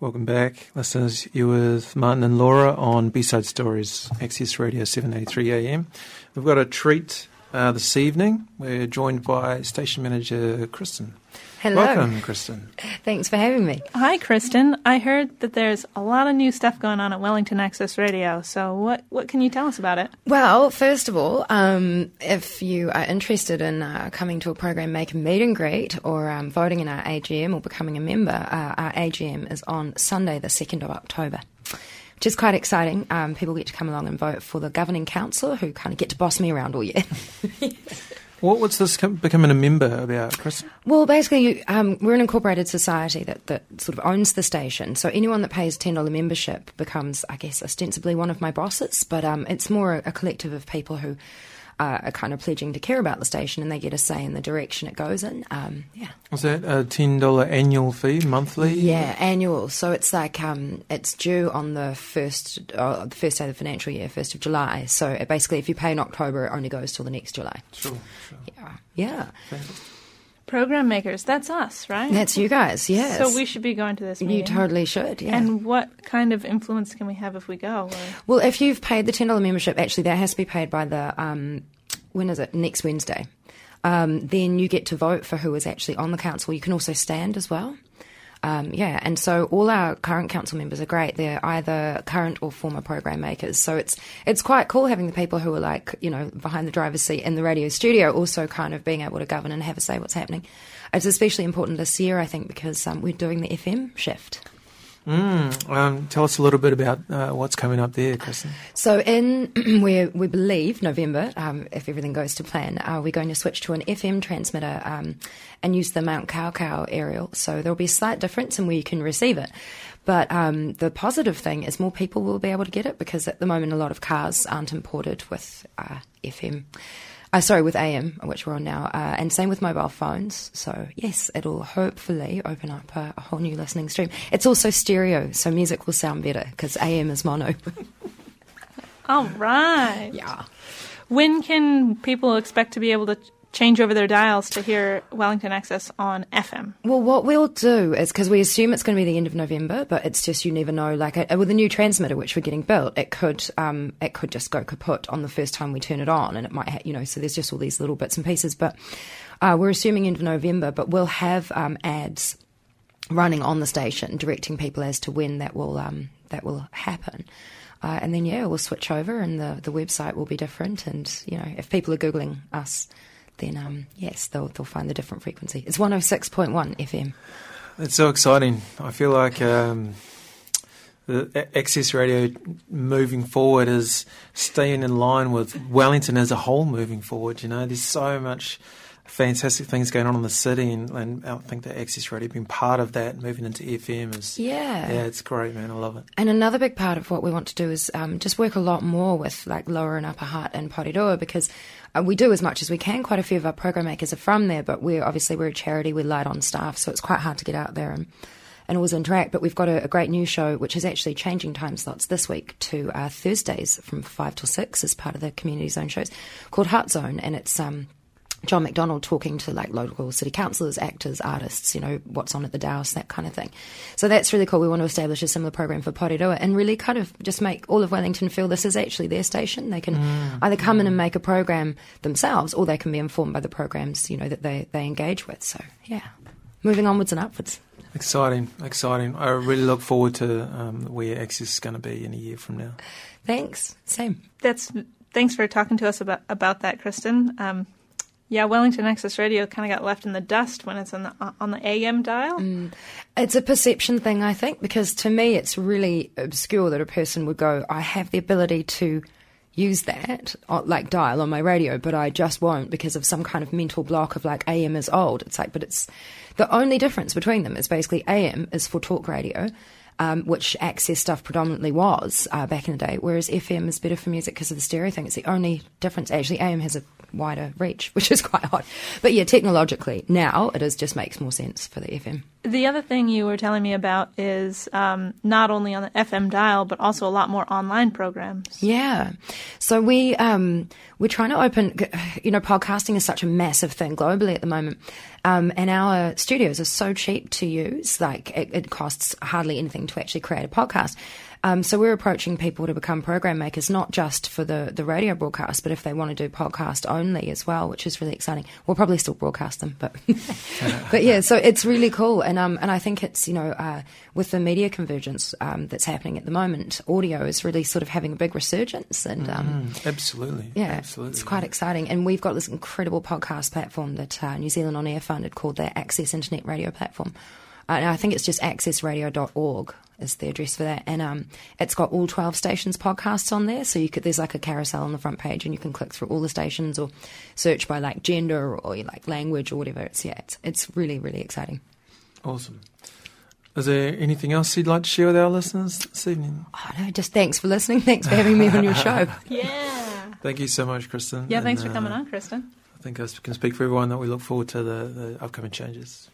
Welcome back, listeners. You with Martin and Laura on B-Side Stories, Access Radio 783 AM. We've got a treat uh, this evening. We're joined by station manager Kristen. Hello. Welcome, Kristen. Thanks for having me. Hi, Kristen. I heard that there's a lot of new stuff going on at Wellington Access Radio. So, what what can you tell us about it? Well, first of all, um, if you are interested in uh, coming to a program, make a meet and greet, or um, voting in our AGM or becoming a member, uh, our AGM is on Sunday, the second of October. Which is quite exciting. Um, people get to come along and vote for the governing council, who kind of get to boss me around all year. What, what's this com- becoming a member about, Chris? Well, basically, um, we're an incorporated society that, that sort of owns the station. So anyone that pays $10 membership becomes, I guess, ostensibly one of my bosses. But um, it's more a, a collective of people who are kind of pledging to care about the station and they get a say in the direction it goes in. Um, yeah. Was that a $10 annual fee, monthly? Yeah, annual. So it's like um, it's due on the first uh, the first day of the financial year, first of July. So it basically, if you pay in October, it only goes till the next July. Sure, sure. Yeah, yeah. Program makers, that's us, right? That's you guys. Yes. So we should be going to this meeting. You totally should. Yeah. And what kind of influence can we have if we go? Or- Well, if you've paid the ten dollar membership, actually that has to be paid by the um, when is it? Next Wednesday. Um, then you get to vote for who is actually on the council. You can also stand as well. Um, yeah, and so all our current council members are great. They're either current or former program makers. So it's it's quite cool having the people who are like you know behind the driver's seat in the radio studio, also kind of being able to govern and have a say what's happening. It's especially important this year, I think, because um, we're doing the FM shift. Mm, um, tell us a little bit about uh, what's coming up there, Kristen. So in we we believe November, um, if everything goes to plan, uh, we're going to switch to an FM transmitter um, and use the Mount Kaukau aerial. So there'll be a slight difference in where you can receive it. But um, the positive thing is more people will be able to get it because at the moment a lot of cars aren't imported with uh, FM. Uh, sorry, with AM, which we're on now, uh, and same with mobile phones. So yes, it'll hopefully open up a, a whole new listening stream. It's also stereo, so music will sound better because AM is mono. All right. yeah. When can people expect to be able to change over their dials to hear Wellington Access on FM? Well, what we'll do is because we assume it's going to be the end of November, but it's just you never know. Like uh, with a new transmitter which we're getting built, it could um, it could just go kaput on the first time we turn it on, and it might ha- you know. So there's just all these little bits and pieces, but uh, we're assuming end of November. But we'll have um, ads running on the station directing people as to when that will um, that will happen. Uh, and then yeah, we'll switch over, and the the website will be different. And you know, if people are googling us, then um, yes, they'll they'll find the different frequency. It's one hundred six point one FM. It's so exciting. I feel like um, the Access Radio moving forward is staying in line with Wellington as a whole moving forward. You know, there's so much fantastic things going on in the city, and, and I think that Access Radio being part of that, moving into FM is Yeah. yeah, it's great, man. I love it. And another big part of what we want to do is um, just work a lot more with like Lower and Upper Hutt and Porirua because uh, we do as much as we can. Quite a few of our program makers are from there, but we're obviously we're a charity, we're light on staff, so it's quite hard to get out there and, and always interact. But we've got a, a great new show which is actually changing time slots this week to uh, Thursdays from five till six as part of the community zone shows called Hutt Zone, and it's um, John McDonald talking to like local city councillors, actors, artists, you know, what's on at the Dowse, that kind of thing. So that's really cool. We want to establish a similar program for Porirua and really kind of just make all of Wellington feel this is actually their station. They can either come in and make a program themselves or they can be informed by the programs, you know, that they, they engage with. So yeah, moving onwards and upwards. Exciting, exciting. I really look forward to um, where Access is going to be in a year from now. Thanks. Same. That's thanks for talking to us about about that, Kristen. Um, yeah, Wellington Access Radio kind of got left in the dust when it's on the on the AM dial. Mm. It's a perception thing, I think, because to me it's really obscure that a person would go, I have the ability to use that, like dial on my radio, but I just won't because of some kind of mental block of like AM is old. It's like, but it's the only difference between them is basically AM is for talk radio. Um, which access stuff predominantly was uh, back in the day, whereas FM is better for music because of the stereo thing. It's the only difference. Actually, AM has a wider reach, which is quite odd. But yeah, technologically, now it is just makes more sense for the FM. The other thing you were telling me about is um, not only on the FM dial, but also a lot more online programs. Yeah. So we um, we're trying to open. You know, podcasting is such a massive thing globally at the moment, Um, and our studios are so cheap to use, like it, it costs hardly anything to actually create a podcast. Um, so we're approaching people to become program makers, not just for the, the radio broadcast, but if they want to do podcast only as well, which is really exciting. We'll probably still broadcast them, but but yeah, so it's really cool, and um, and I think it's you know uh, with the media convergence um, that's happening at the moment, audio is really sort of having a big resurgence, and um, Mm, absolutely. yeah, absolutely. it's quite exciting. And we've got this incredible podcast platform that uh, New Zealand On Air funded called the Access Internet Radio Platform. Uh, and I think it's just accessradio.org is the address for that. And um, it's got all 12 stations podcasts on there. So you could there's like a carousel on the front page and you can click through all the stations or search by like gender or like language or whatever. It's, yeah, it's, it's really, really exciting. Awesome. Is there anything else you'd like to share with our listeners this evening? Oh, no, just thanks for listening. Thanks for having me on your show. Yeah. Thank you so much, Kristen. Yeah, and, thanks for uh, coming on, Kristen. I think I can speak for everyone that we look forward to the, the upcoming changes.